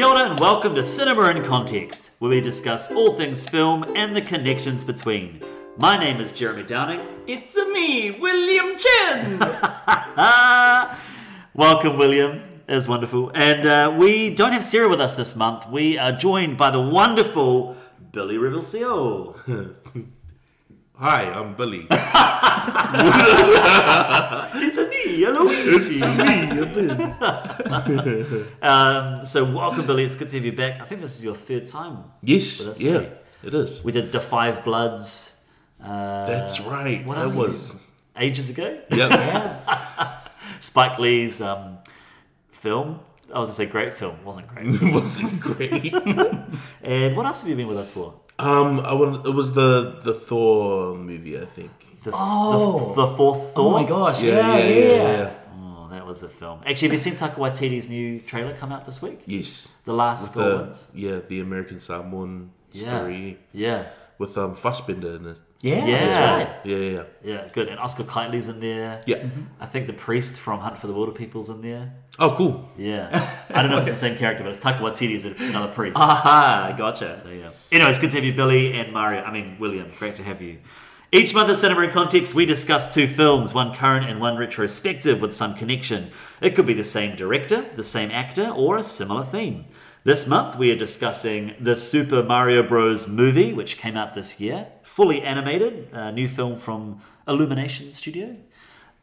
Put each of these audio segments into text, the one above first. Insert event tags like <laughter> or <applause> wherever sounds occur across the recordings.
Kia and welcome to Cinema in Context, where we discuss all things film and the connections between. My name is Jeremy Downing. It's a me, William Chen. <laughs> Welcome, William. It was wonderful. And uh, we don't have Sarah with us this month. We are joined by the wonderful Billy Revell-Siō. <laughs> Hi, I'm Billy. <laughs> it's a me, Luigi. <laughs> um, so welcome, Billy. It's good to have you back. I think this is your third time. yes, With us, yeah, eh? it is. We did The Five Bloods. Uh, That's right. What that else? was. ages ago. Yep. <laughs> Spike Lee's um, film. I was gonna say great film. Wasn't great. it wasn't great. and what else have you been with us for? Um, I want, it was the the Thor movie, I think. The, Oh. the, the fourth Thor. oh my gosh, yeah, yeah. yeah. Oh, that was a film. Actually, have you seen Taika Waititi's new trailer come out this week? Yes. The Last With Gorgons. the, yeah, the American Samoan Yeah. story Yeah. with um Fassbender in it. Yeah, Yeah. that's right. Yeah, yeah, Yeah, good. And Oscar Kightley's in there. yeah. Mm-hmm. I think the priest from Hunt for the Wilderpeople's in there. Oh, cool. Yeah. I don't know if it's <laughs> the same character, but it's Taika Waititi's another priest. Aha, gotcha. So yeah. Anyway, it's good to have you, Billy and Mario. I mean, William. Great to have you. Each month at Cinema in Context, we discuss two films, one current and one retrospective with some connection. It could be the same director, the same actor, or a similar theme. This month, we are discussing the Super Mario Bros. movie, which came out this year, fully animated, a new film from Illumination Studio.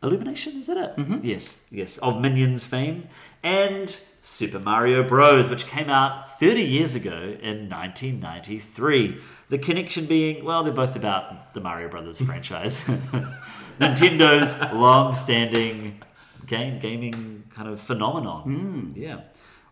Illumination, is that it? Mm-hmm. Yes, yes, of Minions fame. And Super Mario Bros., which came out 30 years ago in 1993. The connection being, well, they're both about the Mario Brothers <laughs> franchise. <laughs> Nintendo's long standing game gaming kind of phenomenon. Mm. Yeah.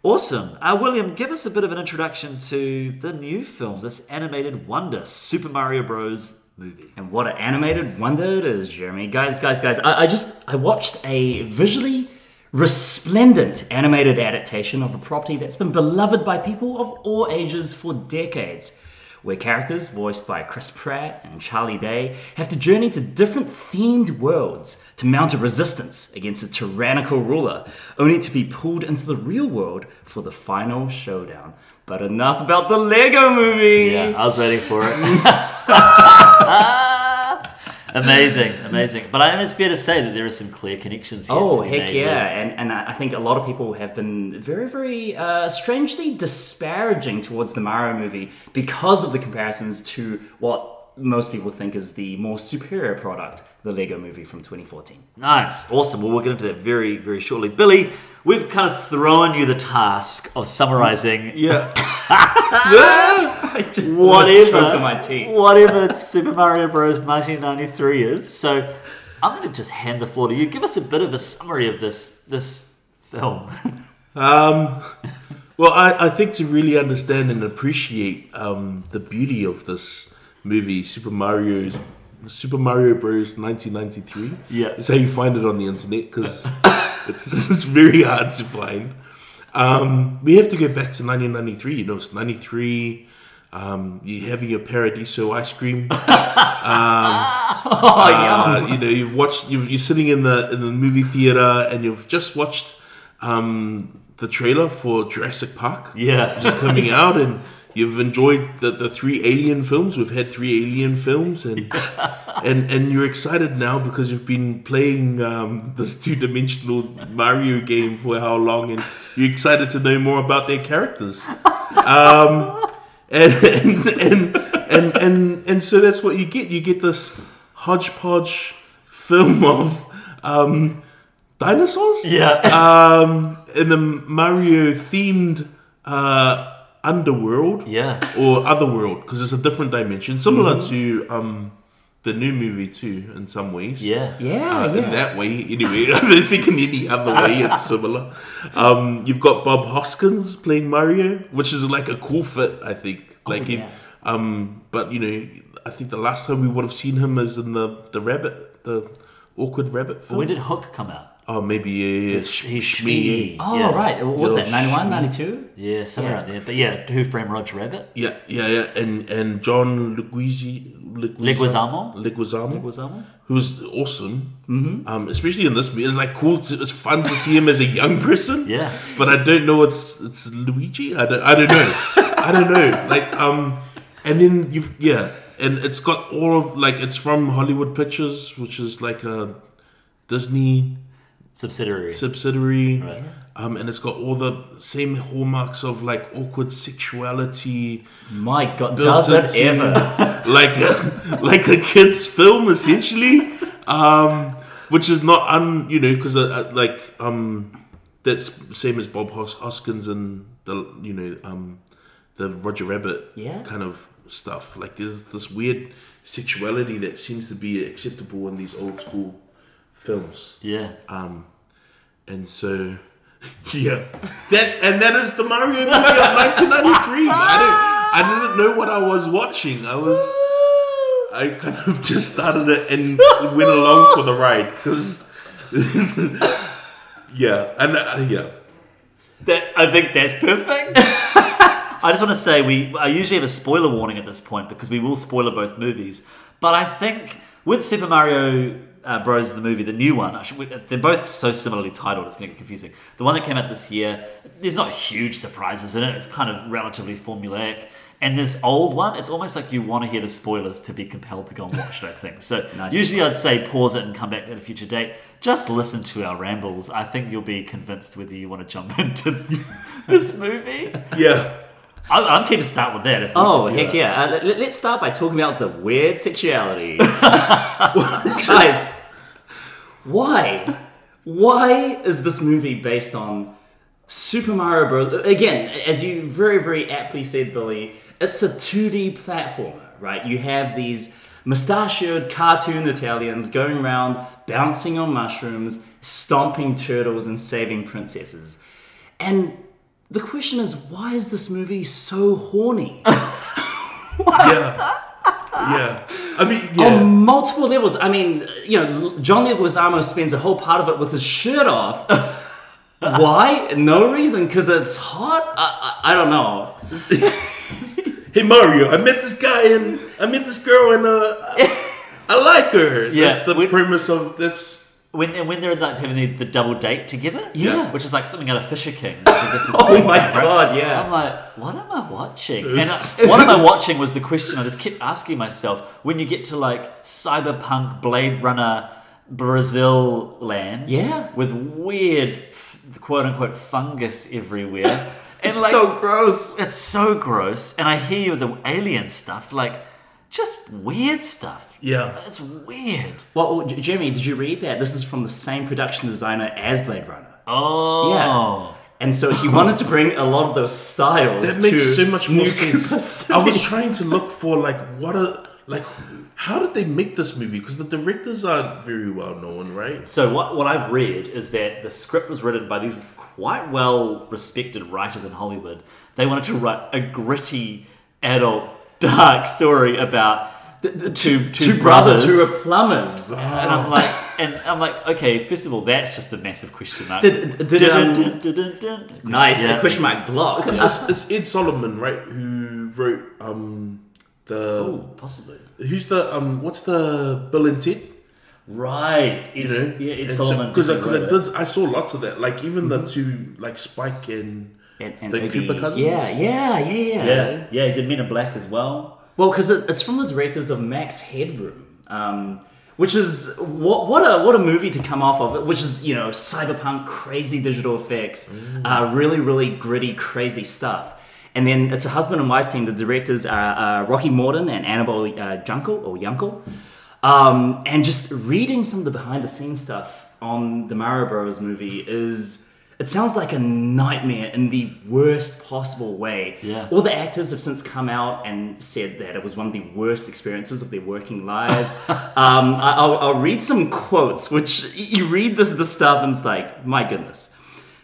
Awesome. Uh, William, give us a bit of an introduction to the new film, this animated wonder, Super Mario Bros. movie. And what an animated wonder it is, Jeremy. Guys, guys, guys, I, I just I watched a visually resplendent animated adaptation of a property that's been beloved by people of all ages for decades. Where characters voiced by Chris Pratt and Charlie Day have to journey to different themed worlds to mount a resistance against a tyrannical ruler, only to be pulled into the real world for the final showdown. But enough about the Lego movie! Yeah, I was waiting for it. <laughs> <laughs> amazing, amazing. But I think it's fair to say that there are some clear connections here. Oh heck yeah! with- And and I I think a lot of people have been very very uh, strangely disparaging towards the Mario movie because of the comparisons to what most people think is the more superior product, the Lego movie from 2014. Nice, awesome. Well, we'll get into that very, very shortly. Billy, we've kind of thrown you the task of summarizing <laughs> Yeah. <laughs> Just whatever, choked my <laughs> teeth. whatever Super Mario Bros. 1993 is. So I'm going to just hand the floor to you. Give us a bit of a summary of this this film. Um, well, I, I think to really understand and appreciate um, the beauty of this movie, Super Mario's Super Mario Bros. 1993. Yeah. it's how you find it on the internet because <laughs> it's, it's very hard to find. Um, we have to go back to 1993. You know, it's 93. Um, you're having your Paradiso ice cream. <laughs> Oh yeah. Uh, you know, you've watched. You've, you're sitting in the in the movie theater, and you've just watched um, the trailer for Jurassic Park yeah. just coming out, and you've enjoyed the, the three Alien films. We've had three Alien films, and <laughs> and and you're excited now because you've been playing um, this two dimensional Mario game for how long, and you're excited to know more about their characters. <laughs> Um, and, and and and and and so that's what you get. You get this hodgepodge film of um, dinosaurs Yeah. um, in the Mario themed uh, underworld yeah. or otherworld because it's a different dimension, similar to um, the new movie too in some ways. Yeah. Yeah, Uh, yeah. In that way, anyway. <laughs> I don't think in any other way it's <laughs> similar. Um, you've got Bob Hoskins playing Mario, which is like a cool fit, I think. Like, he- yeah. um, but you know, I think the last time we would have seen him is in the the rabbit, the awkward rabbit film. When did Hook come out? Oh, maybe yeah, He's- he's Smee. Smee. Oh, Yeah. right. What was Yo, that, 91, 92? Yeah, somewhere Yeah. around there. But yeah, Who Framed Roger Rabbit? Yeah, yeah, yeah, and and John Leguizzi, Leguizamo? Leguizamo, Leguizamo? who's awesome. Mm-hmm. Um, especially in this movie, it's like cool. To, it's fun to see him as a young person. <laughs> Yeah. but I don't know. It's it's Luigi. I don't. I don't know. I don't know. Like um, and then you've yeah, and it's got all of like it's from Hollywood Pictures, which is like a Disney Subsidiary. subsidiary. Right. Um, and it's got all the same hallmarks of like awkward sexuality, My God, Built does it ever? <laughs> like a, <laughs> like a kid's film essentially, um, which is not un you know because uh, uh, like um, that's same as Bob Hos- Hoskins and the you know um, the Roger Rabbit Yeah. kind of stuff. Like there's this weird sexuality that seems to be acceptable in these old school films. Yeah. Um, and so, <laughs> yeah, that and that is the Mario movie of 1993. I didn't, I didn't know what I was watching. I was, I kind of just started it and went along for the ride because, <laughs> yeah, and uh, yeah, That I think that's perfect. <laughs> I just want to say we I usually have a spoiler warning at this point because we will spoiler both movies. But I think with Super Mario uh, Bros. the movie, the new one, I should, they're both so similarly titled. It's going to get confusing. The one that came out this year, there's not huge surprises in it. It's kind of relatively formulaic. And this old one, it's almost like you want to hear the spoilers to be compelled to go and watch that thing. So <laughs> Nice. usually I'd say pause it and come back at a future date. Just listen to our rambles. I think you'll be convinced whether you want to jump <laughs> into this movie. <laughs> yeah. I'm, I'm keen to start with that. If Oh, heck yeah. Uh, let, let's start by talking about the weird sexuality. Guys, why? Why is this movie based on Super Mario Bros? Again, as you very, very aptly said, Billy, it's a 2D platformer, right? You have these mustachioed cartoon Italians going around bouncing on mushrooms, stomping turtles, and saving princesses. And the question is, why is this movie so horny? <laughs> Yeah. Yeah. I mean, yeah. on multiple levels. I mean, you know, John Leguizamo spends a whole part of it with his shirt off. <laughs> Why? No reason. Because it's hot. I, I, I don't know. <laughs> hey Mario, I met this guy and I met this girl and uh, I like her. Yeah, That's the we- premise of this. When, and when they're like having the, the double date together, Yeah. which is like something out of Fisher King. <laughs> I think this was the Oh my time, right? God, yeah. I'm like, what am I watching? And uh, what am I watching was the question I just kept asking myself. When you get to like cyberpunk Blade Runner Brazil land, Yeah. with weird quote unquote fungus everywhere, <laughs> and It's like so gross. it's so gross. And I hear the alien stuff, like just weird stuff. Yeah. It's weird. Well, oh, J- Jeremy, did you read that? This is from the same production designer as Blade Runner. Oh. Yeah. And so he wanted to bring a lot of those styles That to makes so much more New sense. Cooper I was trying to look for like what a like how did they make this movie? Because the directors aren't very well known, right? So what what I've read is that the script was written by these quite well respected writers in Hollywood. They wanted to write a gritty, adult, dark story about The- the two two, two brothers, brothers. who are plumbers. and I'm like and I'm like, okay, first of all, that's just a massive question mark. Did- did, Dun, dun, dun, dun, dun. Nice, Yeah. a question mark block. It's, just, it's Ed Solomon, right? Who wrote um the Oh, possibly. who's the um what's the Bill and Ted? Right. It's, You know, yeah, it's Solomon. because because I wrote did I saw lots of that. Like even the two like Spike and And, and the Iggy- Koopa cousins. Yeah, yeah, yeah, yeah. Yeah, yeah, he did Men in Black as well. Well, because it, it's from the directors of Max Headroom, um, which is what what a what a movie to come off of. Which is you know cyberpunk, crazy digital effects, uh, really really gritty, crazy stuff. And then it's a husband and wife team. The directors are uh, Rocky Morton and Annabel uh, Junkel or Yunkel. Um, and just reading some of the behind the scenes stuff on the Mario Bros. movie is. It sounds like a nightmare in the worst possible way. Yeah. All the actors have since come out and said that it was one of the worst experiences of their working lives. <laughs> um, I, I'll, I'll read some quotes, which you read this, this stuff and it's like, my goodness.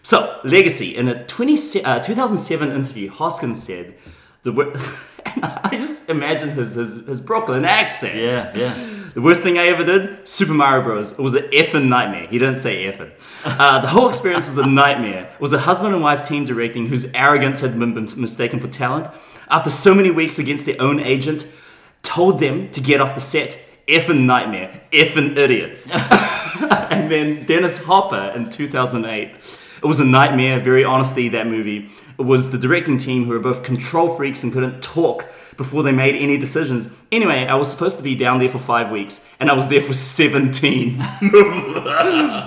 So, Legacy, in a 20, uh, 2007 interview, Hoskins said, the <laughs> I just imagine his, his, his Brooklyn accent. Yeah, yeah. The worst thing I ever did, Super Mario Bros. It was an effing nightmare. He didn't say effing. Uh, the whole experience was a nightmare. It was a husband and wife team directing whose arrogance had been mistaken for talent. After so many weeks against their own agent, told them to get off the set. Effing nightmare. Effing idiots. <laughs> and then Dennis Hopper in 2008. It was a nightmare, very honestly, that movie. It was the directing team who were both control freaks and couldn't talk before they made any decisions. Anyway, I was supposed to be down there for five weeks, and I was there for 17. <laughs>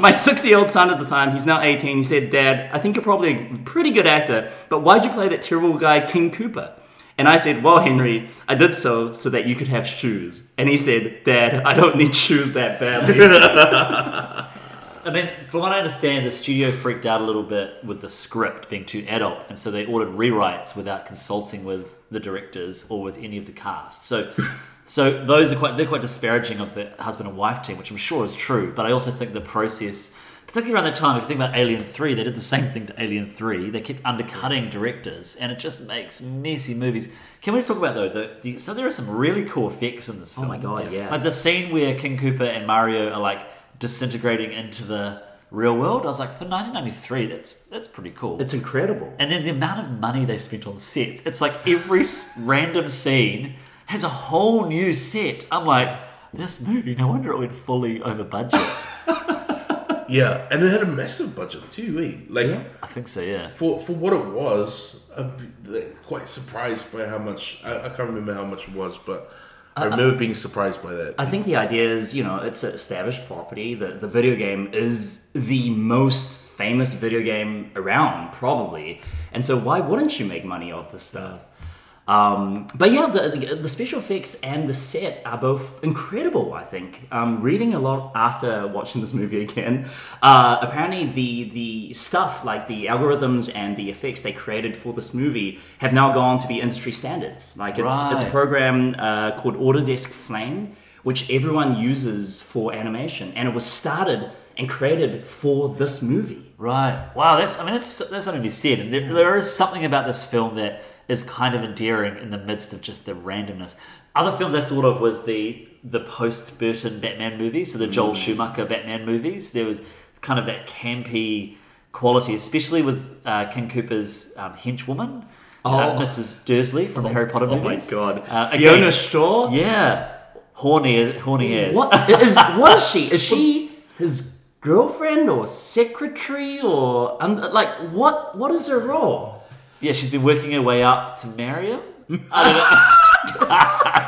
My six year old son at the time, he's now 18, he said, Dad, I think you're probably a pretty good actor, but why'd you play that terrible guy, King Koopa? And I said, Well, Henry, I did so so that you could have shoes. And he said, Dad, I don't need shoes that badly. <laughs> I mean, from what I understand, the studio freaked out a little bit with the script being too adult, and so they ordered rewrites without consulting with the directors or with any of the cast. So, <laughs> so those are quite they're quite disparaging of the husband and wife team, which I'm sure is true. But I also think the process, particularly around that time, if you think about Alien Three, they did the same thing to Alien Three. They kept undercutting directors, and it just makes messy movies. Can we just talk about though? The, the, so there are some really cool effects in this film. Oh my God, yeah. Like the scene where King Koopa and Mario are like disintegrating into the real world. I was like, for 1993, that's that's pretty cool. it's incredible. and then the amount of money they spent on sets. It's like every <laughs> random scene has a whole new set. I'm like, this movie, no wonder it went fully over budget. <laughs> Yeah, and it had a massive budget too. Eh? Like I think so, yeah. for for what it was, I'm like, quite surprised by how much. I, I can't remember how much it was, but I remember being surprised by that. I think the idea is, you know, it's an established property. The the video game is the most famous video game around, probably. And so why wouldn't you make money off this stuff? Um, but yeah, the, the the special effects and the set are both incredible. I think. Um, reading a lot after watching this movie again, uh, apparently the the stuff like the algorithms and the effects they created for this movie have now gone to be industry standards. Like it's it's a program uh, called Autodesk Flame, which everyone uses for animation, and it was started and created for this movie. Right. Wow, that's I mean that's that's something to be said. There, there is something about this film that is kind of endearing in the midst of just the randomness. Other films I thought of was the the post Burton Batman movies, so the Joel Schumacher Batman movies. There was kind of that campy quality, especially with uh, King Koopa's um, henchwoman, uh, Oh. Mrs. Dursley from the Harry Potter Oh my movies. god, Uh, Fiona again, Shaw. yeah, horny, horny as. What <laughs> is what is she? Is she his girlfriend or secretary or um, like what? What is her role? Yeah, she's been working her way up to marry him. <laughs>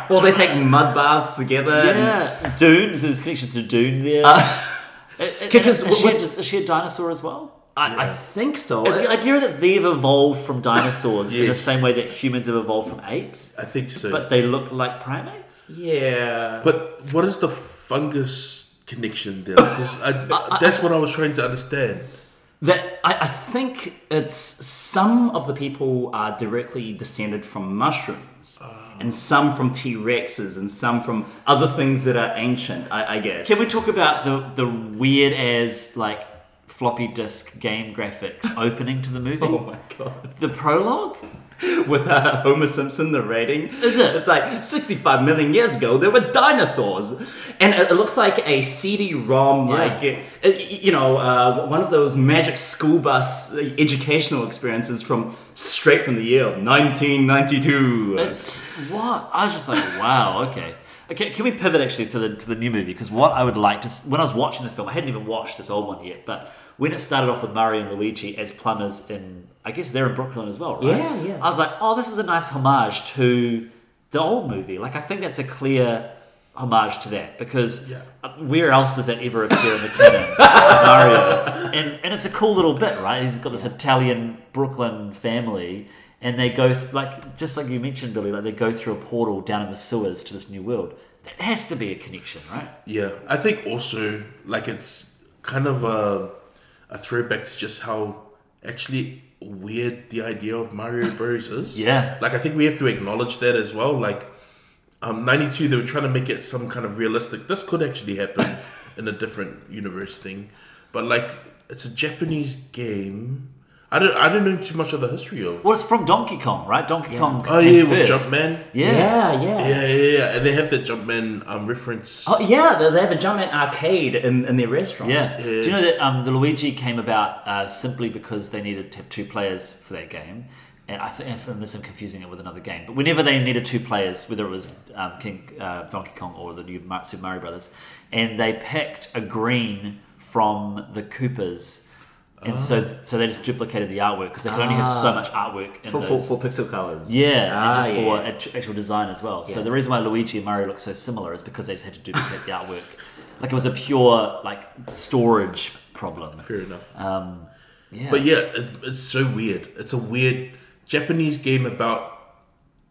Well, they take mud baths together. and- Yeah, Dune. There's connections to Dune there. Uh, <laughs> and- and- Because is, she, is she a dinosaur as well? I, I think so. Is the idea that they've evolved from dinosaurs in the same way that humans have evolved from apes, I think so. but they look like primates? yeah. But what is the fungus connection there? 'Cause I, <laughs> that's what I was trying to understand. That I, I think it's some of the people are directly descended from mushrooms, ah. and some from T Rexes, and some from other things that are ancient. I, I guess. Can we talk about the the weird as like floppy disk game graphics opening to the movie? <laughs> Oh my god! The prologue. <laughs> With uh, Homer Simpson narrating, Is it? It's like 65 million years ago there were dinosaurs, and it, it looks like a CD-ROM, Yeah. like uh, you know, uh, one of those magic school bus uh, educational experiences from straight from the year of 1992. It's what I was just like, wow, okay. Okay, can we pivot actually to the to the new movie? Because what I would like to, when I was watching the film, I hadn't even watched this old one yet, but when it started off with Mario and Luigi as plumbers in, I guess they're in Brooklyn as well, right? Yeah, yeah. I was like, oh, this is a nice homage to the old movie. Like, I think that's a clear homage to that because Yeah. uh, where else does that ever appear in the canon Mario? And and it's a cool little bit, right? He's got this Italian Brooklyn family, and they go th- like just like you mentioned, Billy, like they go through a portal down in the sewers to this new world. That has to be a connection, right? Yeah, I think also like it's kind of a a throwback to just how actually weird the idea of Mario <laughs> Bros is. Yeah. like I think we have to acknowledge that as well. Like, um, ninety two, they were trying to make it some kind of realistic. This could actually happen <laughs> in a different universe thing, but like it's a Japanese game. I don't I don't know too much of the history of. Well, it's from Donkey Kong, right? Donkey Kong. Oh came yeah, with. Jumpman. Yeah. yeah, yeah. Yeah, yeah, yeah, and they have that Jumpman um, reference. Oh yeah, they, they have a Jumpman arcade in, in their restaurant. Yeah. Do you know that um, the Luigi came about uh, simply because they needed to have two players for that game? And I think, unless I'm confusing it with another game, but whenever they needed two players, whether it was um, King uh, Donkey Kong or the new Super Mario Brothers, and they picked a green from the Koopas, and so so they just duplicated the artwork because they could only have so Ah. much artwork in For, for, those. for pixel colors. Yeah, Ah, and just yeah. for act- actual design as well. So the reason why Luigi and Mario look so similar is because they just had to duplicate the artwork. Like it was a pure like storage problem. Fair enough. Um, yeah. But yeah, it, it's so weird. It's a weird Japanese game about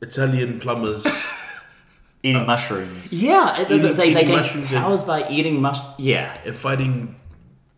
Italian plumbers. <laughs> eating mushrooms. Yeah, they, Eating- they, they eating gain mushrooms and- powers by eating mush. Yeah, and fighting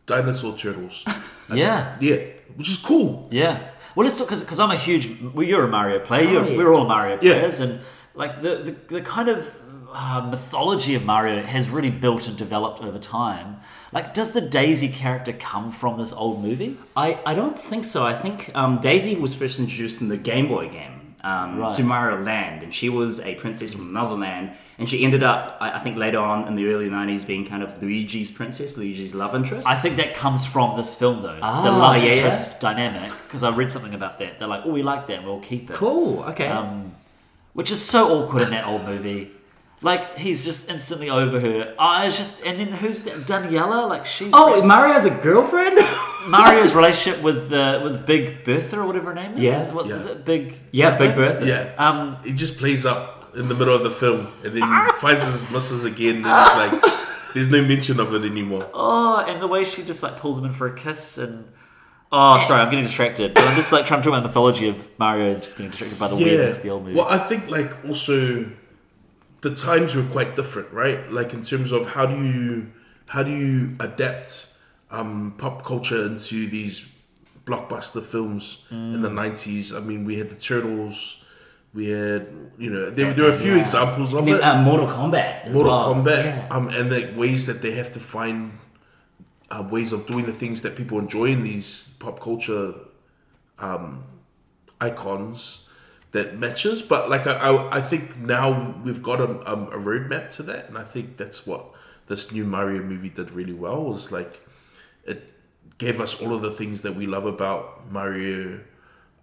dinosaur turtles. <laughs> Yeah, Yeah, which is cool. yeah. Well, let's talk because I'm a huge. Well, you're a Mario player. You're, Oh, yeah. We're all Mario Yeah. players, and like the the, the kind of uh, mythology of Mario has really built and developed over time. Like, does the Daisy character come from this old movie? I, I don't think so. I think um, Daisy was first introduced in the Game Boy game, um, Right. Super Mario Land, and she was a princess from another land, and she ended up, I, I think, later on in the early '90s, being kind of Luigi's princess, Luigi's love interest. I think that comes from this film, though. the Ah, love yeah, interest dynamic. Because I read something about that. They're like, "Oh, we like that, we'll keep it." cool. Okay. Um, which is so awkward in that old movie. Like he's just instantly over her. Oh, it's just, and then who's that? Daniela? Like she's oh, Mario has a girlfriend. <laughs> Mario's relationship with uh, with Big Bertha or whatever her name is. Yeah. is, it, what, Yeah. is it Big? yeah, Big? Bertha. Yeah. Um, It just plays up in the middle of the film and then <laughs> finds his missus again and it's like there's no mention of it anymore. oh, and the way she just like pulls him in for a kiss and. Oh, sorry, I'm getting distracted. But I'm just like trying to talk about the mythology of Mario and just getting distracted by the weirdness of the old movie. Well, I think like also the times were quite different, right? Like in terms of how do you how do you adapt um, pop culture into these blockbuster films in the nineties? I mean, we had the Turtles, we had you know there, there are a few Yeah. examples of I mean, it. uh, Mortal Kombat. As Mortal well. Kombat, Yeah. um, and the ways that they have to find uh, ways of doing the things that people enjoy in these pop culture um, icons that matches. But like I, I, I think now we've got a, a roadmap to that, and I think that's what this new Mario movie did really well. Was like it gave us all of the things that we love about Mario.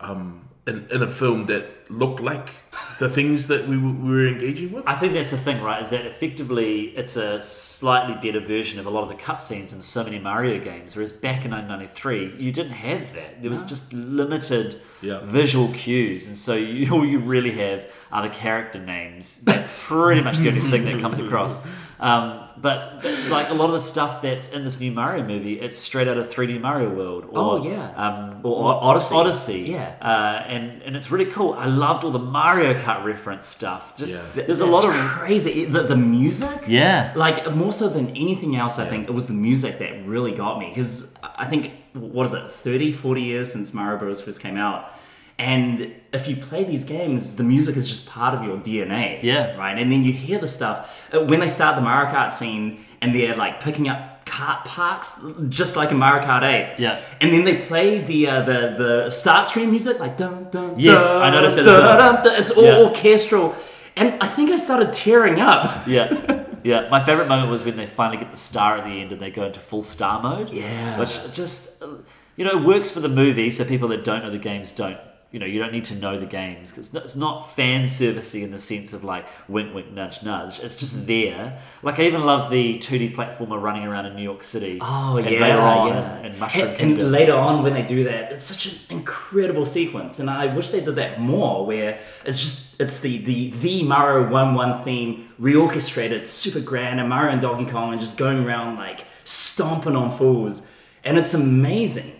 Um, in, in a film that looked like the things that we, we were engaging with. I think that's the thing, right? Is that effectively it's a slightly better version of a lot of the cutscenes in so many Mario games. Whereas back in 1993, you didn't have that. There was just limited Yeah. visual cues, and so you, <laughs> all you really have are the character names. That's pretty much the only thing that comes across. <laughs> Um, but, but like a lot of the stuff that's in this new Mario movie, it's straight out of 3D Mario World. Or, Oh, yeah. um, Or O- Odyssey. Odyssey, Yeah. uh, and and it's really cool. I loved all the Mario Kart reference stuff. Just Yeah. there's a lot of crazy. The, the music. yeah. Like more so than anything else, I think it was the music that really got me because I think what is it, 30, 40 years since Mario Bros. first came out, and if you play these games, the music is just part of your DNA. Yeah. right. And then you hear the stuff uh, when they start the Mario Kart scene, and they're like picking up kart parks, just like in Mario Kart 8. Yeah. and then they play the uh, the the start screen music like dun dun. Yes, dun, I noticed that dun, as well. dun, dun. It's all Yeah. orchestral, and I think I started tearing up. Yeah. <laughs> Yeah, my favorite moment was when they finally get the star at the end and they go into full star mode. Yeah. Which just, uh, you know, works for the movie, so people that don't know the games don't, you know, you don't need to know the games because it's not fan servicey in the sense of like wink, wink, nudge, nudge. It's just mm. there. Like, I even love the 2D platformer running around in New York City. Oh and yeah, later on yeah. in, in Mushroom and, Kingdom. and later on when they do that, it's such an incredible sequence, and I wish they did that more. Where it's just it's the the the Mario One One theme reorchestrated, super grand, and Mario and Donkey Kong are just going around like stomping on fools, and it's amazing.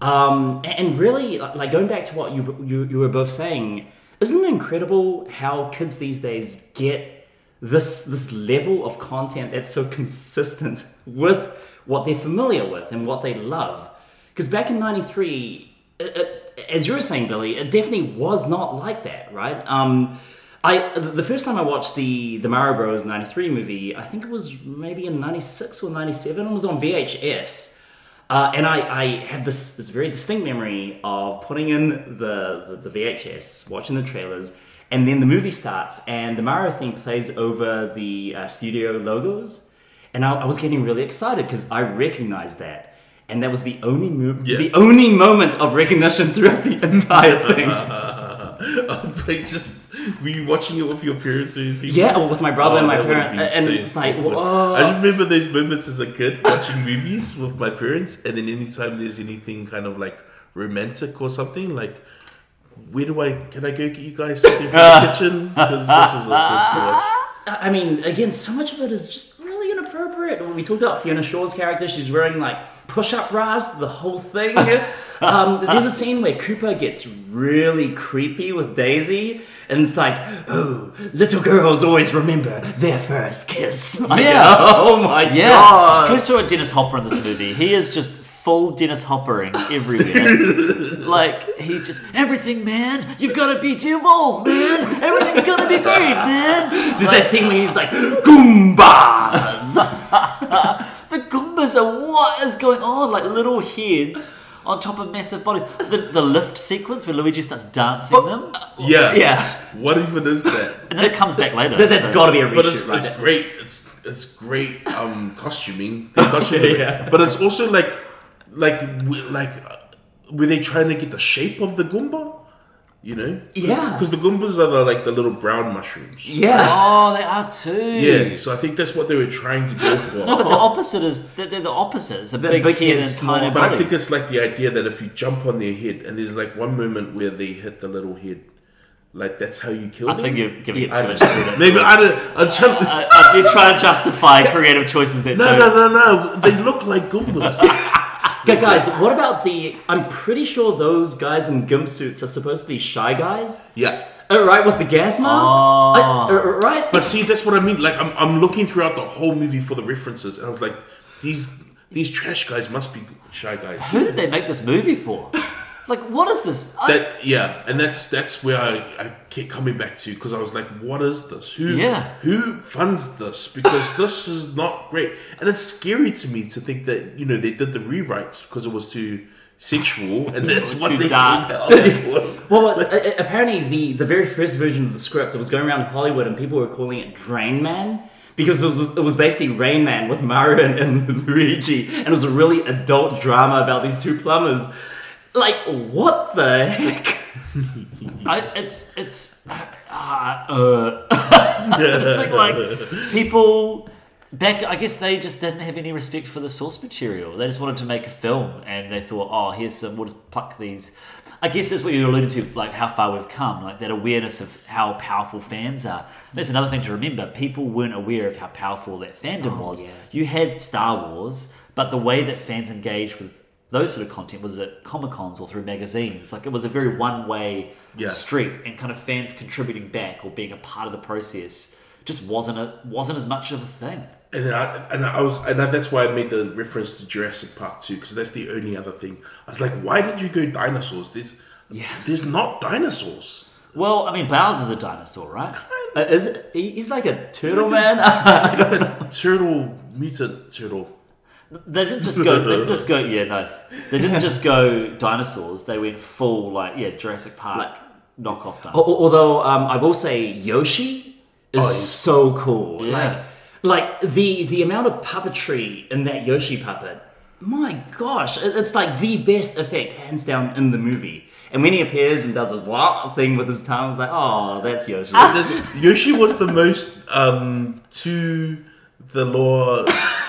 Um, and, really, like like, going back to what you, you you were both saying, isn't it incredible how kids these days get this this level of content that's so consistent <laughs> with what they're familiar with and what they love? Because back in '93, as you were saying, Billy, it definitely was not like that, right? Um, I the first time I watched the the Mario Bros '93 movie, I think it was maybe in '96 or '97. It was on VHS. Uh, and I, I have this, this very distinct memory of putting in the, the, the VHS, watching the trailers, and then the movie starts, and the Mario theme plays over the uh, studio logos. And I, I was getting really excited because I recognized that. And that was the only mo- Yeah. the only moment of recognition <laughs> throughout the entire thing. <laughs> like just <laughs> were you watching it with your parents or anything? Yeah, well, with my brother Oh, and my that would parent, be and it's like, oh, whoa. I just remember those moments as a kid watching movies with my parents, and then anytime there's anything kind of like romantic or something, like where do I can I go get you guys something from the <laughs> kitchen? Because this is awkward <laughs> to watch. I mean, again, so much of it is just really inappropriate. When we talked about Fiona Shaw's character, she's wearing like push-up bras, the whole thing. Um, there's a scene where Koopa gets really creepy with Daisy, and it's like, oh, little girls always remember their first kiss. <laughs> Like, Yeah. Oh my Yeah. god. Who saw Dennis Hopper in this movie? He is just full Dennis Hoppering everywhere. <laughs> like, he just, everything, man. You've got to be evolved, man. Everything's going to be great, man. There's that scene where he's like, Goombas. <laughs> The Goombas are what is going on? Like little heads on top of massive bodies. The, the lift sequence where Luigi starts dancing them. Yeah, Yeah. What even is that? And then it comes back later. That, has so- got to be a But it's, right? it's great. It's it's great um, costuming. The <laughs> costume, Yeah. But it's also like like like were they trying to get the shape of the Goomba? You know? Yeah. Because the Goombas are the, like the little brown mushrooms. yeah. Oh, they are too. Yeah. So I think that's what they were trying to go for. No, but the opposite is they're, they're the opposite. It's a big, big head head, and small- tiny But body. I think it's like the idea that if you jump on their head and there's like one moment where they hit the little head, like that's how you kill them. I them. think you're giving it I too much don't- credit. <laughs> Maybe I don't. I'm trying. Uh, uh, you're trying to justify creative choices that no, don't. no, no, no. They look like Goombas. <laughs> Gu- Guys, what about the? I'm pretty sure those guys in gimp suits are supposed to be shy guys, yeah. uh, right? With the gas masks, Oh. Uh, uh, right? But see, that's what I mean. Like, I'm, I'm looking throughout the whole movie for the references, and I was like, these these trash guys must be shy guys. Who did they make this movie for? Like, what is this? I, That yeah, and that's that's where I, I kept coming back to because I was like, what is this? Who Yeah. who funds this? Because this is not great, and it's scary to me to think that you know they did the rewrites because it was too sexual, and <laughs> that's what Too they dark. <laughs> well, apparently the the very first version of the script that was going around Hollywood, and people were calling it Drain Man. Because it was, it was basically Rain Man with Mario and, and <laughs> Luigi, and it was a really adult drama about these two plumbers. Like, what the heck? <laughs> I, it's it's uh, uh, <laughs> it's like, like people back. I guess they just didn't have any respect for the source material. They just wanted to make a film, and they thought, oh, here's some. We'll just pluck these. I guess that's what you alluded to, like how far we've come, like that awareness of how powerful fans are. That's another thing to remember. People weren't aware of how powerful that fandom was. yeah. You had Star Wars, but the way that fans engaged with those sort of content was at Comic Cons or through magazines. Like it was a very one way Yeah. street, and kind of fans contributing back or being a part of the process just wasn't a wasn't as much of a thing. And then I and I was and that's why I made the reference to Jurassic Park too, because that's the only other thing. I was like, why did you go dinosaurs? There's Yeah. there's not dinosaurs. Well, I mean, Bowser's a dinosaur, right? Uh, is he- he's like a turtle man? It's like a <laughs> turtle mutant turtle. They didn't just go. They didn't just go. Yeah, nice. They didn't just go dinosaurs. They went full like yeah, Jurassic Park knockoff Al- dinosaurs. Although um, I will say Yoshi is Oh, so cool. Yeah. Like, like the the amount of puppetry in that Yoshi puppet. My gosh, it- it's like the best effect, hands down, in the movie. And when he appears and does his wow thing with his tongue, it's like, oh, that's Yoshi. There's- Yoshi was the most um, to the law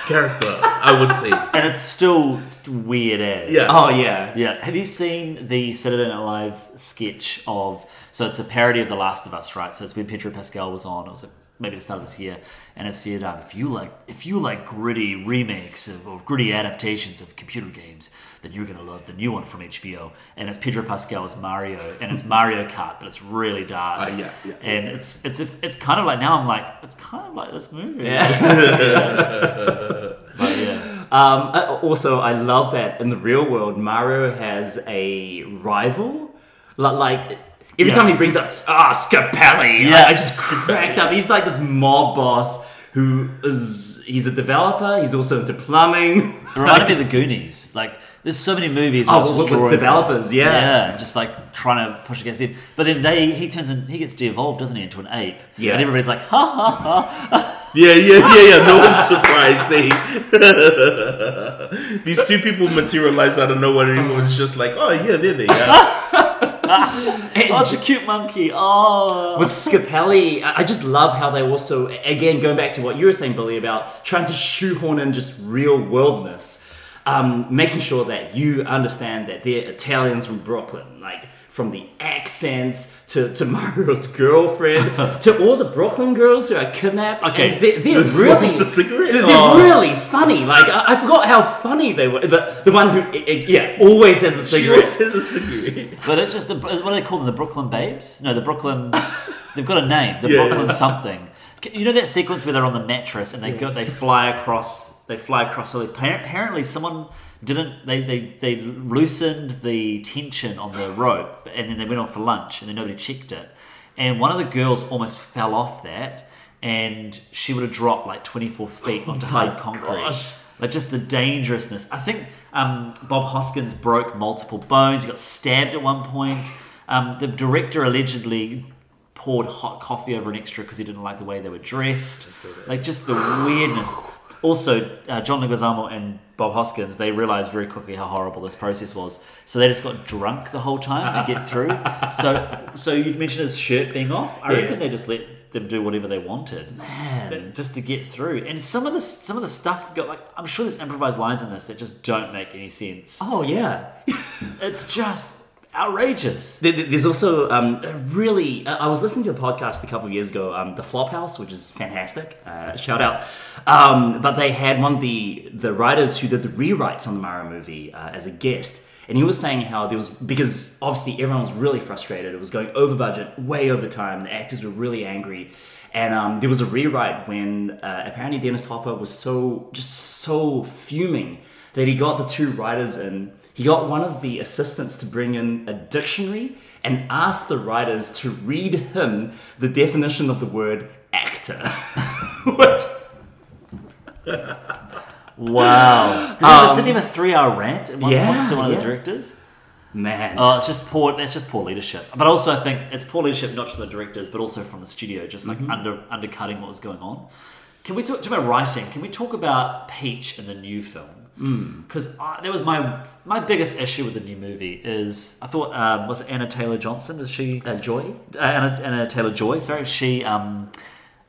character, I would say. and it's still weird as. Yeah. oh yeah, Yeah. Have you seen the Saturday Night Live sketch of? So it's a parody of The Last of Us, right? So it's when Pedro Pascal was on. It was maybe the start of this year, and it said, um, "If you like, if you like gritty remakes of, or gritty adaptations of computer games, then you're gonna love the new one from HBO." And it's Pedro Pascal as Mario, and it's Mario Kart, but it's really dark. Uh, yeah, yeah. And it's it's it's kind of like now I'm like it's kind of like this movie. yeah. <laughs> But yeah. Um, uh, also, I love that in the real world, Mario has a rival. Like every Yeah. time he brings up ah Scapelli, Yeah. I, I just cracked up. He's like this mob boss who is he's a developer. He's also into plumbing. It reminded me of <laughs> the Goonies. Like, there's so many movies. Oh, with- with developers, yeah. yeah, just like trying to push against them. But then they, he turns in, he gets de-evolved, doesn't he, into an ape? Yeah. and everybody's like, ha ha ha. <laughs> Yeah, yeah, yeah, yeah. No one's surprised. They <laughs> these two people materialize out of nowhere, and everyone's just like, "Oh yeah, there they are." <laughs> Oh, it's a cute monkey. Oh, with Scapelli, I I just love how they also, again, going back to what you were saying, Billy, about trying to shoehorn in just real worldness, um, making sure that you understand that they're Italians from Brooklyn, like from the accents to, to <laughs> Mario's girlfriend to all the Brooklyn girls who are kidnapped. Okay. and they're, <laughs> they're The- really the cigarette? They're, Oh. really funny. Like I, I forgot how funny they were. The the one who, eh, eh, yeah, always has a She cigarette. always has a cigarette. but it's just the what do they call them? The Brooklyn Babes? No, the Brooklyn. they've got a name. The <laughs> Yeah. Brooklyn something. You know that sequence where they're on the mattress and they go, they fly across, they fly across. So apparently, someone didn't. They, they they loosened the tension on the rope, and then they went off for lunch, and then nobody checked it. And one of the girls almost fell off that, and she would have dropped like twenty four feet onto my hard concrete. gosh. Like just the dangerousness. I think um, Bob Hoskins broke multiple bones. He got stabbed at one point. Um, the director allegedly poured hot coffee over an extra because he didn't like the way they were dressed. Like just the weirdness. Also, uh, John Leguizamo and Bob Hoskins, they realized very quickly how horrible this process was. So they just got drunk the whole time to get through. <laughs> so, so you mentioned his shirt being off. I Yeah. reckon they just let them do whatever they wanted, man, just to get through. And some of the some of the stuff got like I'm sure there's improvised lines in this that just don't make any sense. Oh yeah. It's just outrageous. There- there- There's also um, really. I I was listening to a podcast a couple of years ago, um, the Flophouse, which is fantastic. Uh, shout out. Um, but they had one of the the writers who did the rewrites on the Mario movie uh, as a guest, and he was saying how there was because obviously everyone was really frustrated. It was going over budget, way over time. The actors were really angry. And um, there was a rewrite when uh, apparently Dennis Hopper was so just so fuming that he got the two writers in. He got one of the assistants to bring in a dictionary and asked the writers to read him the definition of the word actor. <laughs> Which, Wow. Did, he have, did he have a three hour rant at one yeah, point to one of yeah. the directors? man, Oh, it's just poor. That's just poor leadership. But also, I think it's poor leadership not from the directors, but also from the studio, just like Mm-hmm. under undercutting what was going on. Can we talk, talk about writing? Can we talk about Peach in the new film? Mm. Because that was my my biggest issue with the new movie. Is I thought um, was it Anna Taylor Johnson? Is she uh, Joy? uh, Anna, Anna Taylor Joy? Sorry, she. Um,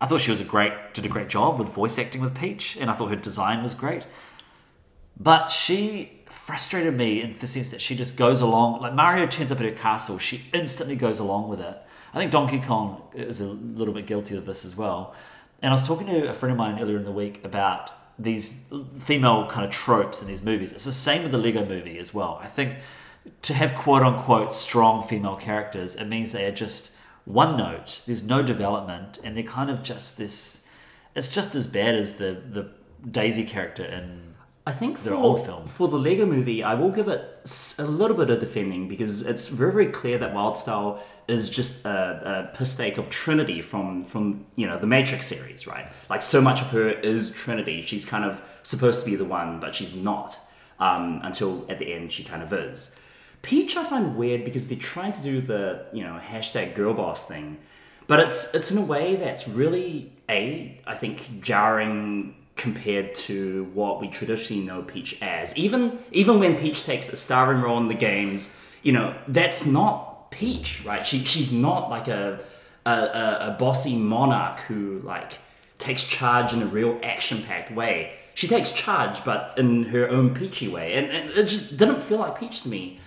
I thought she was a great did a great job with voice acting with Peach, and I thought her design was great. But she frustrated me in the sense that she just goes along. Like Mario turns up at her castle, she instantly goes along with it. I think Donkey Kong is a little bit guilty of this as well. And I was talking to a friend of mine earlier in the week about these female kind of tropes in these movies. It's the same with the Lego movie as well. I think to have quote unquote strong female characters, it means they are just one note. There's no development, and they're kind of just this. It's just as bad as the the Daisy character in I think for, for the Lego movie, I will give it a little bit of defending because it's very, very clear that Wildstyle is just a, a piss of Trinity from, from, you know, the Matrix series, right? Like, so much of her is Trinity. She's kind of supposed to be the one, but she's not um, until at the end she kind of is. Peach, I find weird because they're trying to do the, you know, hashtag girl boss thing, but it's it's in a way that's really a I think jarring compared to what we traditionally know Peach as. Even even when Peach takes a starring role in the games, you know that's not Peach, right? She she's not like a a, a, a bossy monarch who like takes charge in a real action packed way. She takes charge, but in her own peachy way, and, and it just didn't feel like Peach to me.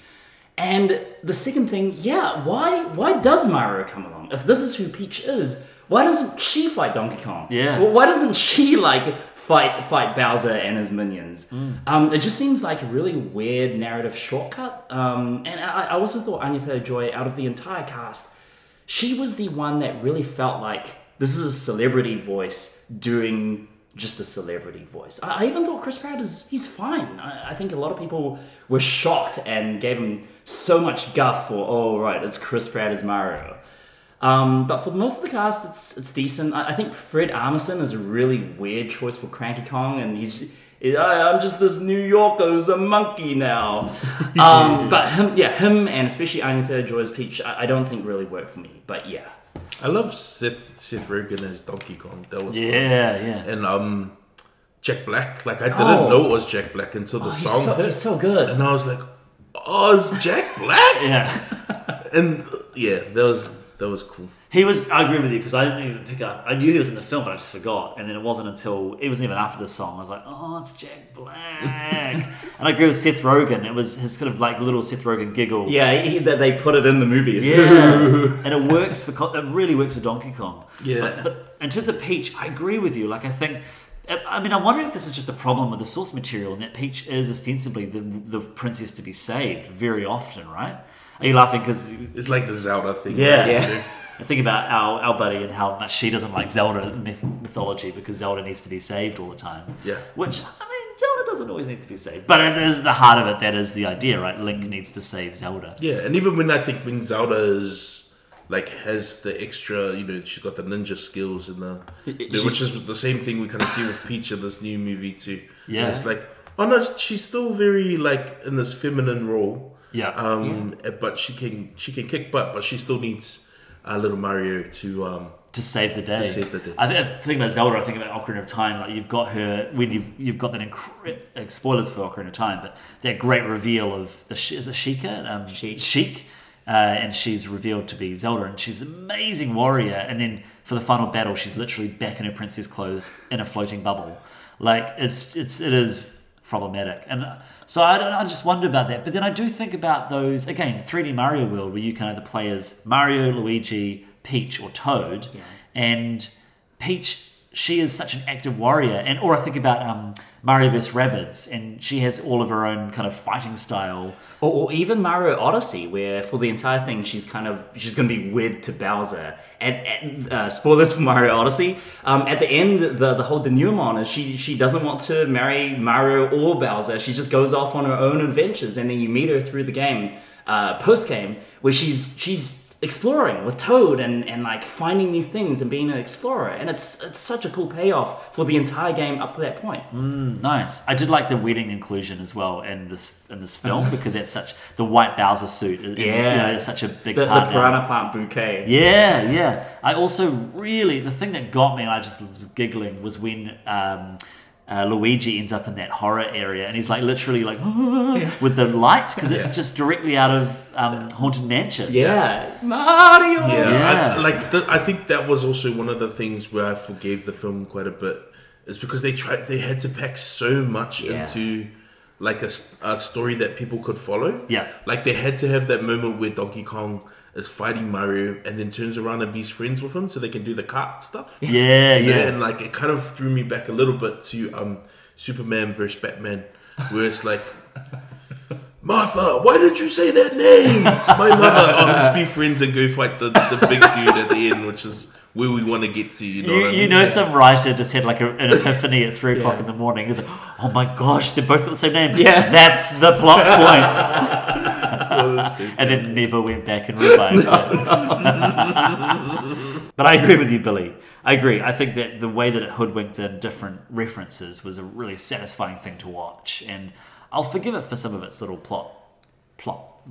And the second thing, yeah, why why does Mario come along? If this is who Peach is, why doesn't she fight Donkey Kong? Yeah. Well, why doesn't she like fight fight Bowser and his minions? Mm. Um, it just seems like a really weird narrative shortcut. Um, and I, I also thought Anya Taylor Joy, out of the entire cast, she was the one that really felt like this is a celebrity voice doing just a celebrity voice. I, I even thought Chris Pratt is he's fine. I, I think a lot of people were shocked and gave him so much guff for oh right, it's Chris Pratt as Mario. Um, but for most of the cast, it's it's decent. I, I think Fred Armisen is a really weird choice for Cranky Kong, and he's. "I- I'm just this New Yorker who's a monkey now. <laughs> Um, but him, yeah, him, and especially Anya Joy as Peach, I, I don't think really work for me. But yeah, I love Seth Seth Rogen as Donkey Kong. That was fun. Yeah, yeah. and um Jack Black. Like I didn't Oh. know it was Jack Black until the oh, he's, song so, hit, he's so good. and I was like, "Oh, it's Jack Black!" <laughs> Yeah. And yeah, that was that was cool. He was. I agree with you because I didn't even pick up. I knew he was in the film, but I just forgot. And then it wasn't until it wasn't even after the song. I was like, "Oh, it's Jack Black." <laughs> and I agree with Seth Rogen. It was his kind of like little Seth Rogen giggle. Yeah, he, that they put it in the movies. Yeah, <laughs> and it works for it really works for Donkey Kong. Yeah. but, but in terms of Peach, I agree with you. Like I think, I mean, I'm wondering if this is just a problem with the source material, and that Peach is ostensibly the the princess to be saved very often, right? Are you laughing because It's like the Zelda thing. yeah. Yeah. <laughs> I think about our, our buddy and how much she doesn't like Zelda myth- mythology because Zelda needs to be saved all the time. Yeah. Which, I mean, Zelda doesn't always need to be saved. But it is the heart of it, that is the idea, right? Link needs to save Zelda. Yeah, and even when I think when Zelda is like has the extra, you know, she's got the ninja skills and the, she's- which is the same thing we kind of see with Peach in this new movie too. Yeah. it's like oh no, she's still very like in this feminine role. Yeah. Um, but she can she can kick butt, but she still needs uh, little Mario to um. to save the day. save the day. I, th- I think about Zelda. I think about Ocarina of Time. Like you've got her when you've you've got that incre- uh, spoilers for Ocarina of Time, but that great reveal of the Sh- is it Sheikah? Um, Sheik. Sheik, uh, and she's revealed to be Zelda, and she's an amazing warrior. And then for the final battle, she's literally back in her princess clothes in a floating bubble. Like it's it's it is problematic, and so I, I just wonder about that. But then I do think about those again, 3D Mario World, where you can either play as Mario, Luigi, Peach, or Toad, and Peach. She is such an active warrior, and or I think about um, Mario vs Rabbids, and she has all of her own kind of fighting style. Or, or even Mario Odyssey, where for the entire thing she's kind of she's going to be wed to Bowser. And, and uh, spoilers for Mario Odyssey. Um, at the end, the the whole denouement is she she doesn't want to marry Mario or Bowser. She just goes off on her own adventures, and then you meet her through the game, uh, post game, where she's she's exploring with Toad and, and like finding new things and being an explorer. And it's it's such a cool payoff for the entire game up to that point. Nice. I did like the wedding inclusion as well in this in this film <laughs> because it's such the white Bowser suit. is- you Yeah. know, is such a big The, the part. now. piranha plant bouquet. Yeah, yeah. I also really the thing that got me and I just was giggling was when um, uh, Luigi ends up in that horror area and he's like literally like <gasps> with the light because it's just directly out of um, Haunted Mansion. Yeah, Mario. Yeah, Yeah. I, like th- I think that was also one of the things where I forgave the film quite a bit, is because they tried they had to pack so much Yeah. into like a story that people could follow. Yeah. like they had to have that moment where Donkey Kong is fighting Mario and then turns around and be friends with him so they can do the cart stuff. Yeah, You know, yeah. and like it kind of threw me back a little bit to um Superman versus Batman, where it's like. <laughs> Martha, why did you say that name? It's my mother. Oh, let's be friends and go fight the, the big dude at the end, which is where we want to get to. You know, You, what I you mean? know, some writer just had like a, an <laughs> epiphany at three o'clock Yeah. in the morning. He's like, "Oh my gosh, they both got the same name." Yeah. that's the plot point. <laughs> <laughs> and then never went back and revised it. <laughs> but I agree with you, Billy. I agree. I think that the way that it hoodwinked in different references was a really satisfying thing to watch, and I'll forgive it for some of its little plot, plot,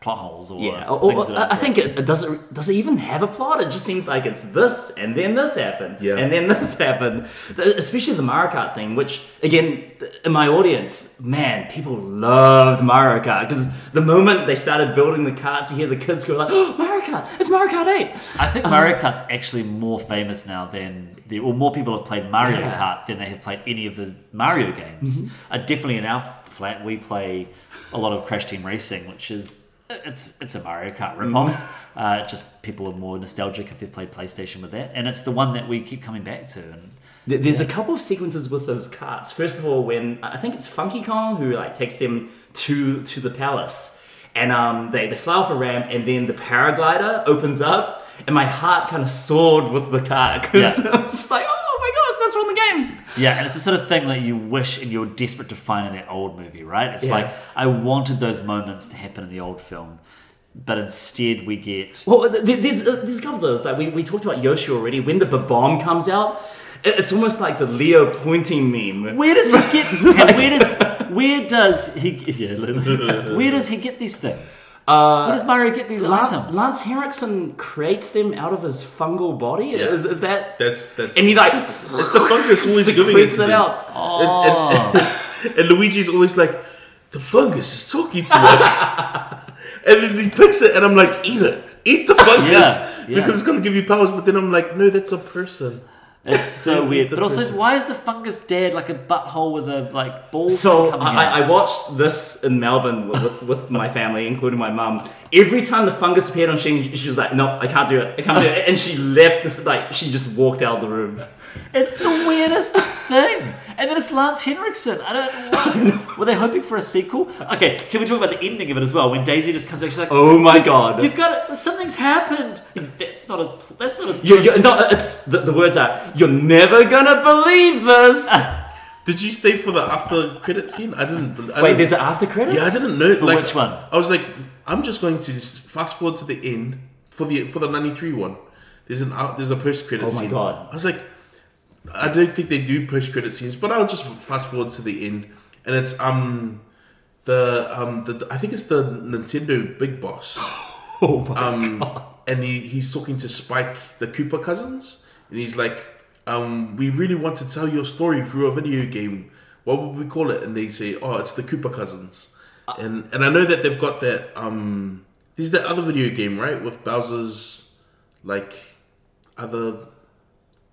plot holes or Yeah, or, or- I I think it, it does it does it even have a plot? It just seems like it's this and then this happened, Yeah. and then <laughs> this happened. The- Especially the Mario Kart thing, which again, in my audience, man, people loved Mario Kart because the moment they started building the karts, you hear the kids go like, "Oh, Mario Kart! It's Mario Kart 8! I think Mario Kart's actually more famous now than the, or more people have played Mario Yeah. Kart than they have played any of the Mario games. Uh, definitely in our flat, we play a lot of Crash Team Racing, which is it's it's a Mario Kart ripoff. Uh, just people are more nostalgic if they've played PlayStation with that, and it's the one that we keep coming back to. And There- There's a couple of sequences with those carts. First of all, when I think it's Funky Kong who like takes them to to the palace, and um, they they fly off a ramp, and then the paraglider opens up, and my heart kind of soared with the cart because <laughs> Yeah. <laughs> I was just like, oh from the games. Yeah, and it's the sort of thing that you wish and you're desperate to find in that old movie, right? It's Yeah. like I wanted those moments to happen in the old film. but instead we get. Well, th- th- there's uh, there's a couple of those. Like we, we talked about Yoshi already. When the bomb comes out, it's almost like the Leo pointing meme. Where does he get? <laughs> where does where does he? <laughs> Yeah, <laughs> where does he get these things? Uh, where does Mario get these Lance, items? Lance Henriksen creates them out of his fungal body. Is, is that? That's that's. And he like it's the fungus <laughs> always giving it secretes it out. Oh. And, and, oh. <laughs> and Luigi's always like, the fungus is talking to us. <laughs> and then he picks it, and I'm like, eat it. Eat the fungus. Yeah, yeah. Because it's going to give you powers. But then I'm like, no, that's a person. It's so weird. But also, why is the fungus dead like a butthole with a like balls So I? I watched this in Melbourne with, with, with my family, including my mum. Every time the fungus appeared on Shane, she was like, "No, I can't do it. I can't do it," and she left. This like she just walked out of the room. It's the weirdest thing. And then it's Lance Henriksen. I don't. <laughs> Were they hoping for a sequel? Okay, can we talk about the ending of it as well? When Daisy just comes back, she's like, Oh my god! "You've got it. Something's happened." That's not a. That's not a. You, you, no, it's the, the words are. You're never gonna believe this. <laughs> Did you stay for the after credit scene? I didn't. I Wait, didn't- there's an after credits. Yeah, I didn't know. For like, which one? I was like, I'm just going to just fast forward to the end for the for the '93 one. There's an out. There's a post credit. Oh my scene. God. I was like, I don't think they do post credit scenes, but I'll just fast forward to the end, and it's um the um the I think it's the Nintendo Big Boss. <laughs> Oh my um, and he, he's talking to Spike, the Koopa cousins, and he's like, um, "We really want to tell your story through a video game. What would we call it?" And they say, "Oh, it's the Koopa cousins." and and I know that they've got that. Um, there's that other video game, right, with Bowser's like other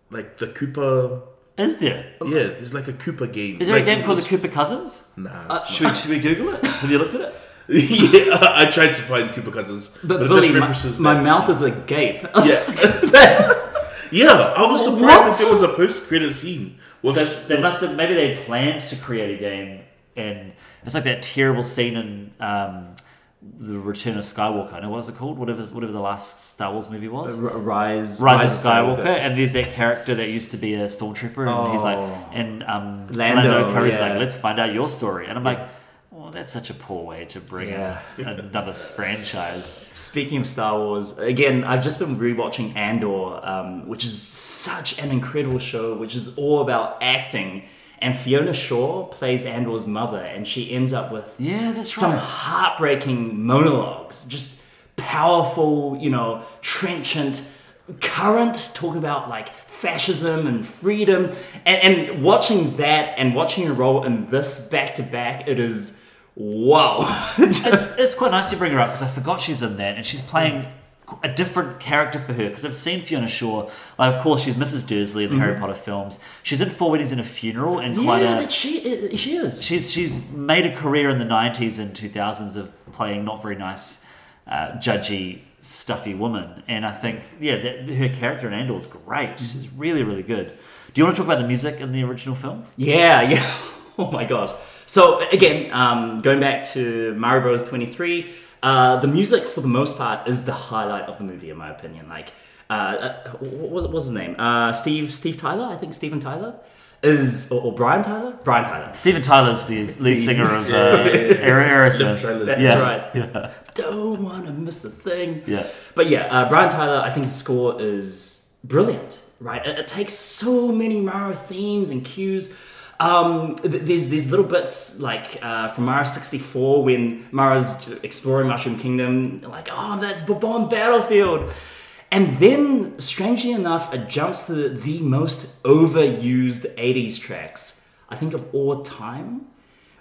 like the Koopa. Is there? Yeah, there's like a Koopa game. Is there Like, a game it called the Koopa Cousins? Nah, it's Should we, should we Google it? Have you looked at it? <laughs> yeah, I tried to find Koopa cousins, But, it Billy, just my, references my that. mouth is agape. <laughs> Yeah. <laughs> Yeah, I was surprised What? that there was a post-credit scene. Was So they must have maybe they planned to create a game, and it's like that terrible scene in um, the Return of Skywalker. I know what is it called? Whatever whatever the last Star Wars movie was. R- Rise, Rise of Skywalker, and there's that character that used to be a stormtrooper, and he's like, Oh. and um, Lando, Lando, Curry's yeah. like, let's find out your story, and I'm like, well, that's such a poor way to bring Yeah. in another franchise. Speaking of Star Wars, again, I've just been rewatching Andor, um, which is such an incredible show, which is all about acting. And Fiona Shaw plays Andor's mother, and she ends up with Yeah, that's some right. heartbreaking monologues, just powerful, you know, trenchant, current, talk about like fascism and freedom. And, and watching that and watching her role in this back to back, it is wow. <laughs> Just- it's, it's quite nice you bring her up because I forgot she's in that and she's playing a different character for her because I've seen Fiona Shaw. Like, of course, she's Mrs. Dursley in the Harry Potter films. She's in Four Weddings and a Funeral and quite a. she, she is. She's she's made a career in the '90s and 2000s of playing not very nice, uh, judgy, stuffy woman. And I think yeah, that, her character in Andor is great. She's really really good. Do you want to talk about the music in the original film? Yeah, yeah. <laughs> Oh my gosh. So again, um, going back to Mario Bros. 23, uh, the music for the most part is the highlight of the movie, in my opinion. Like, uh, uh, what what's his name? Uh, Steve Steve Tyler, I think Steven Tyler is or, or Brian Tyler. Brian Tyler. Steven Tyler's the lead singer of uh, Aer- <laughs> Aerosmith. That's Yeah. right. Don't want to miss a thing. Yeah. But yeah, uh, Brian Tyler, I think his score is brilliant, right? It, it takes so many Mario themes and cues. Um, th- there's these little bits like uh, from Mario 64 when Mario's exploring Mushroom Kingdom, like, oh, that's Bob-omb Battlefield. And then, strangely enough, it jumps to the most overused 80s tracks, I think, of all time.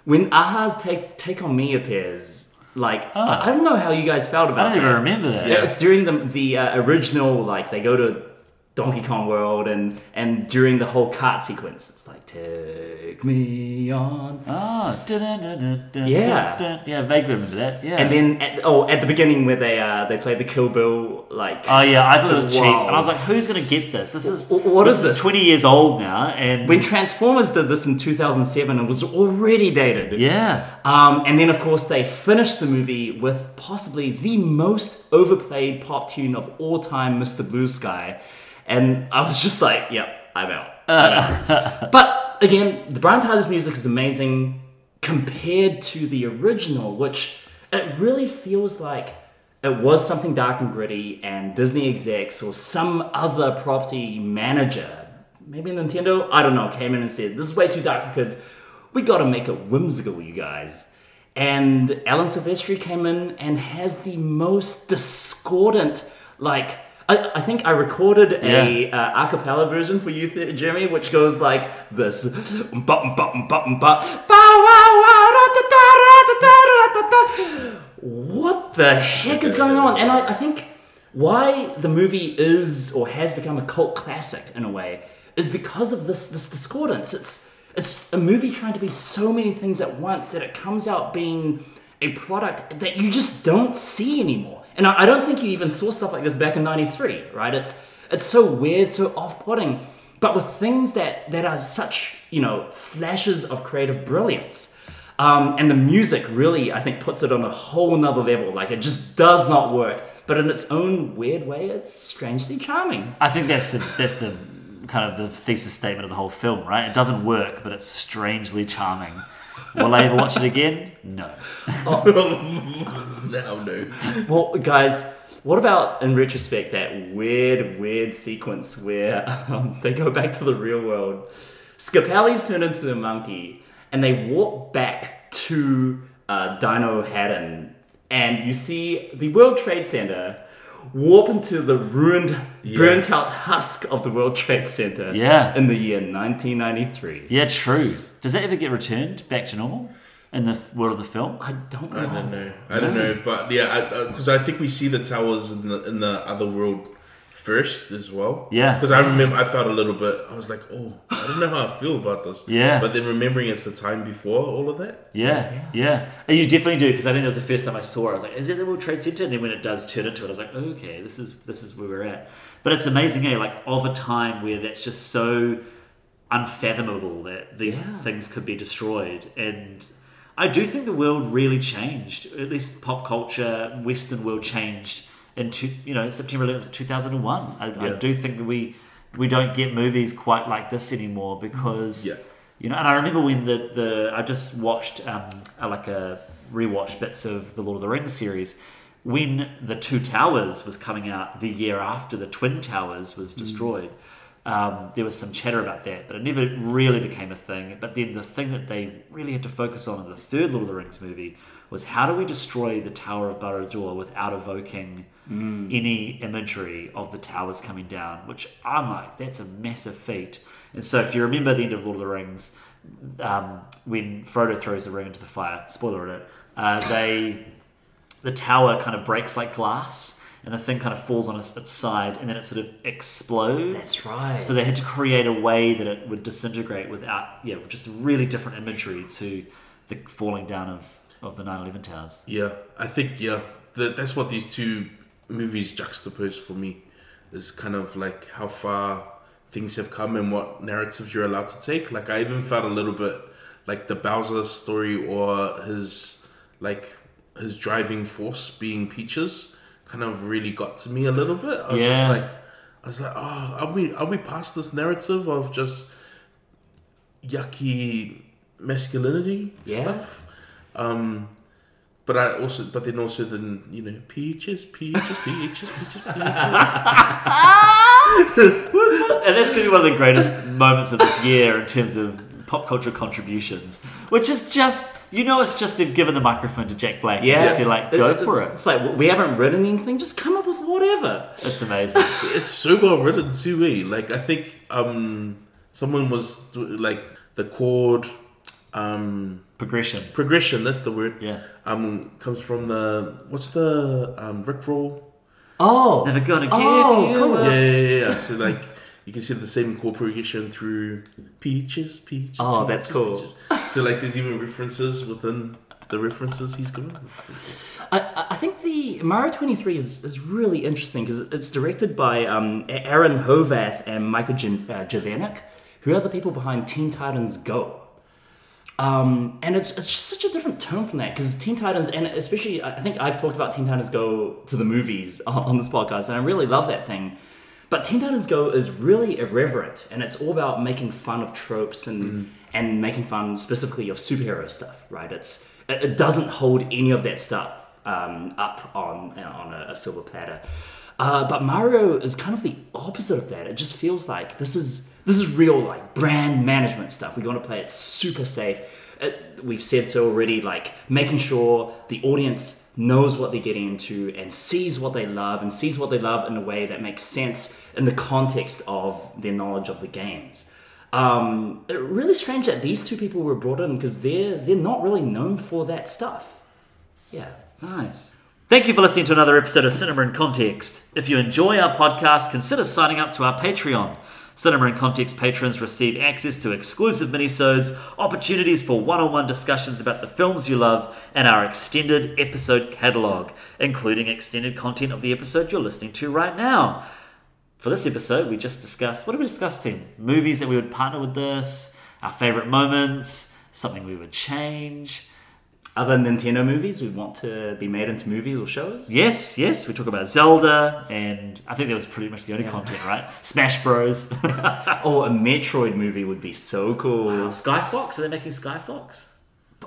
When a-ha's Take, Take On Me appears, like, I, I don't know how you guys felt about. I don't even remember that. Yeah. It's during the the uh, original like they go to Donkey Kong World and and during the whole cart sequence, it's like take me on. Ah, dun-dun-dun-dun-dun, Yeah. yeah, vaguely remember that. Yeah, And then at, oh, at the beginning where they uh they play the Kill Bill like oh yeah, I thought it was cheap, and I was like, who's gonna get this? This is what this is this? Twenty years old now, and when Transformers did this in 2007, it was already dated. yeah, Um, and then, of course, they finished the movie with possibly the most overplayed pop tune of all time, Mr. Blue Sky. And I was just like, yep, I'm out. <laughs> I'm out. but again, the Brian Tyler's music is amazing compared to the original, which it really feels like it was something dark and gritty, and Disney execs or some other property manager, maybe Nintendo, I don't know, came in and said, This is way too dark for kids. We gotta make it whimsical, you guys. And Alan Silvestri came in and has the most discordant, like, I, I think I recorded a yeah. uh, acapella version for you, Jeremy, which goes like this: What the heck is going on? And I, I think why the movie is or has become a cult classic in a way is because of this this discordance. It's it's a movie trying to be so many things at once that it comes out being a product that you just don't see anymore. And I, don't think you even saw stuff like this back in '93, right? It's it's so weird, so off-putting, but with things that that are such you know flashes of creative brilliance. Um, and the music really, I think, puts it on a whole nother level. Like it just does not work, but in its own weird way, it's strangely charming. I think that's the that's the kind of the thesis statement of the whole film, right? It doesn't work, but it's strangely charming. Will I ever watch it again? No. <laughs> now no. Well, guys, what about in retrospect that weird, weird sequence where um, they go back to the real world? Scapelli's turned into a monkey, and they walk back to uh, Dinohattan, and you see the World Trade Center warp into the ruined, burnt out husk of the World Trade Center. Yeah. in the year 1993. Yeah, true. Does that ever get returned back to normal in the world of the film? I don't know. I don't know. I don't know, but yeah, because uh, I, think we see the towers in the in the other world first as well. Yeah. Because I remember I felt a little bit. I was like, oh, I don't know how I feel about this. Yeah. But then remembering it's the time before all of that. Yeah, yeah. And you definitely do because I think that was the first time I saw it. I was like, "Is it the World Trade Center?" And then when it does turn into it, I was like, "Okay, this is this is where we're at." But it's amazing, eh? Like of a time where that's just so unfathomable that these Yeah. things could be destroyed, and I do think the world really changed. At least pop culture, Western world changed in two, you know September 11th, 2001. I, I do think that we we don't get movies quite like this anymore because Yeah. you know, and I remember when the, the I just watched um, uh, like a rewatch bits of the Lord of the Rings series when the Two Towers was coming out the year after the Twin Towers was destroyed. Um, there was some chatter about that, but it never really became a thing. But then the thing that they really had to focus on in the third Lord of the Rings movie was how do we destroy the Tower of Barad-dûr without evoking any imagery of the towers coming down? Which I'm like, that's a massive feat. And so, if you remember the end of Lord of the Rings, um, when Frodo throws the ring into the fire, spoiler alert, uh, they the tower kind of breaks like glass, and the thing kind of falls on its, its side, and then it sort of explodes. That's right. So they had to create a way that it would disintegrate without, yeah, just really different imagery to the falling down of, of the 9/11 towers. Yeah, I think yeah, that that's what these two movies juxtapose for me. Is kind of like how far things have come and what narratives you're allowed to take. Like I even felt a little bit like the Bowser story or his like his driving force being Peaches kind of really got to me a little bit. I was Yeah. just like I was like, oh, are we are we past this narrative of just yucky masculinity Yeah. stuff? Um, but I also, but then also, then you know, peaches, peaches, peaches, peaches, peaches. <laughs> And that's going to be one of the greatest moments of this year in terms of pop culture contributions, which is just, you know, it's just they've given the microphone to Jack Black. Yeah. And you're like, go for it. It's like we haven't written anything. Just come up with whatever. It's amazing. it's so well written too. Eh? Like I think um, someone was like the chord um, Progression. progression. That's the word. Yeah. Um, comes from the what's the um, Rick roll? Oh, Never gonna give Oh, you cool. Yeah, yeah, yeah, yeah. So like you can see the same chord progression through peaches, peaches. Oh, peaches, that's cool. peaches. So like there's even references within the references he's given. Cool. I- I, I think the Mario 23 is, is really interesting because it's directed by um, Aaron Horvath and Michael Jan- uh, Jovanik, who are the people behind Teen Titans Go. Um, and it's, it's just such a different tone from that because Teen Titans, and especially I think I've talked about Teen Titans Go to the movies on, on this podcast, and I really love that thing. But Teen Titans Go is really irreverent, and it's all about making fun of tropes and and making fun specifically of superhero stuff, right? It's it, it doesn't hold any of that stuff um, up on on a, a silver platter. Uh, but Mario is kind of the opposite of that. It just feels like this is this is real like brand management stuff. We want to play it super safe. It, we've said so already. Like making sure the audience knows what they're getting into and sees what they love and sees what they love in a way that makes sense in the context of their knowledge of the games. Um, really strange that these two people were brought in because they're they're not really known for that stuff. Yeah. Nice. Thank you for listening to another episode of Cinema in Context. If you enjoy our podcast, consider signing up to our Patreon. Cinema in Context patrons receive access to exclusive minisodes, opportunities for one-on-one discussions about the films you love, and our extended episode catalogue, including extended content of the episode you're listening to right now. For this episode, we just discussed what did we discuss, Tim? Movies that we would partner with this, our favorite moments, something we would change. Other Nintendo movies we want to be made into movies or shows. Yes, yes, we talk about Zelda, and I think that was pretty much the only content, right? <laughs> Smash Bros. <laughs> Oh, a Metroid movie would be so cool. Sky Fox, are they making Sky Fox?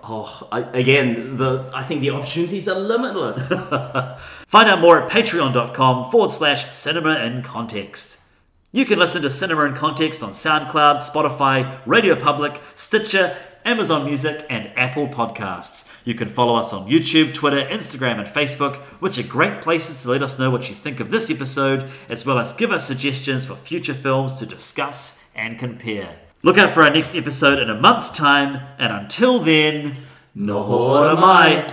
Oh, I, again, the I think the opportunities are limitless. <laughs> Find out more at patreon.com forward slash cinema in context. You can listen to Cinema in Context on SoundCloud, Spotify, Radio Public, Stitcher, Amazon Music, and Apple Podcasts. You can follow us on YouTube, Twitter, Instagram, and Facebook, which are great places to let us know what you think of this episode, as well as give us suggestions for future films to discuss and compare. Look out for our next episode in a month's time, and until then, no mai.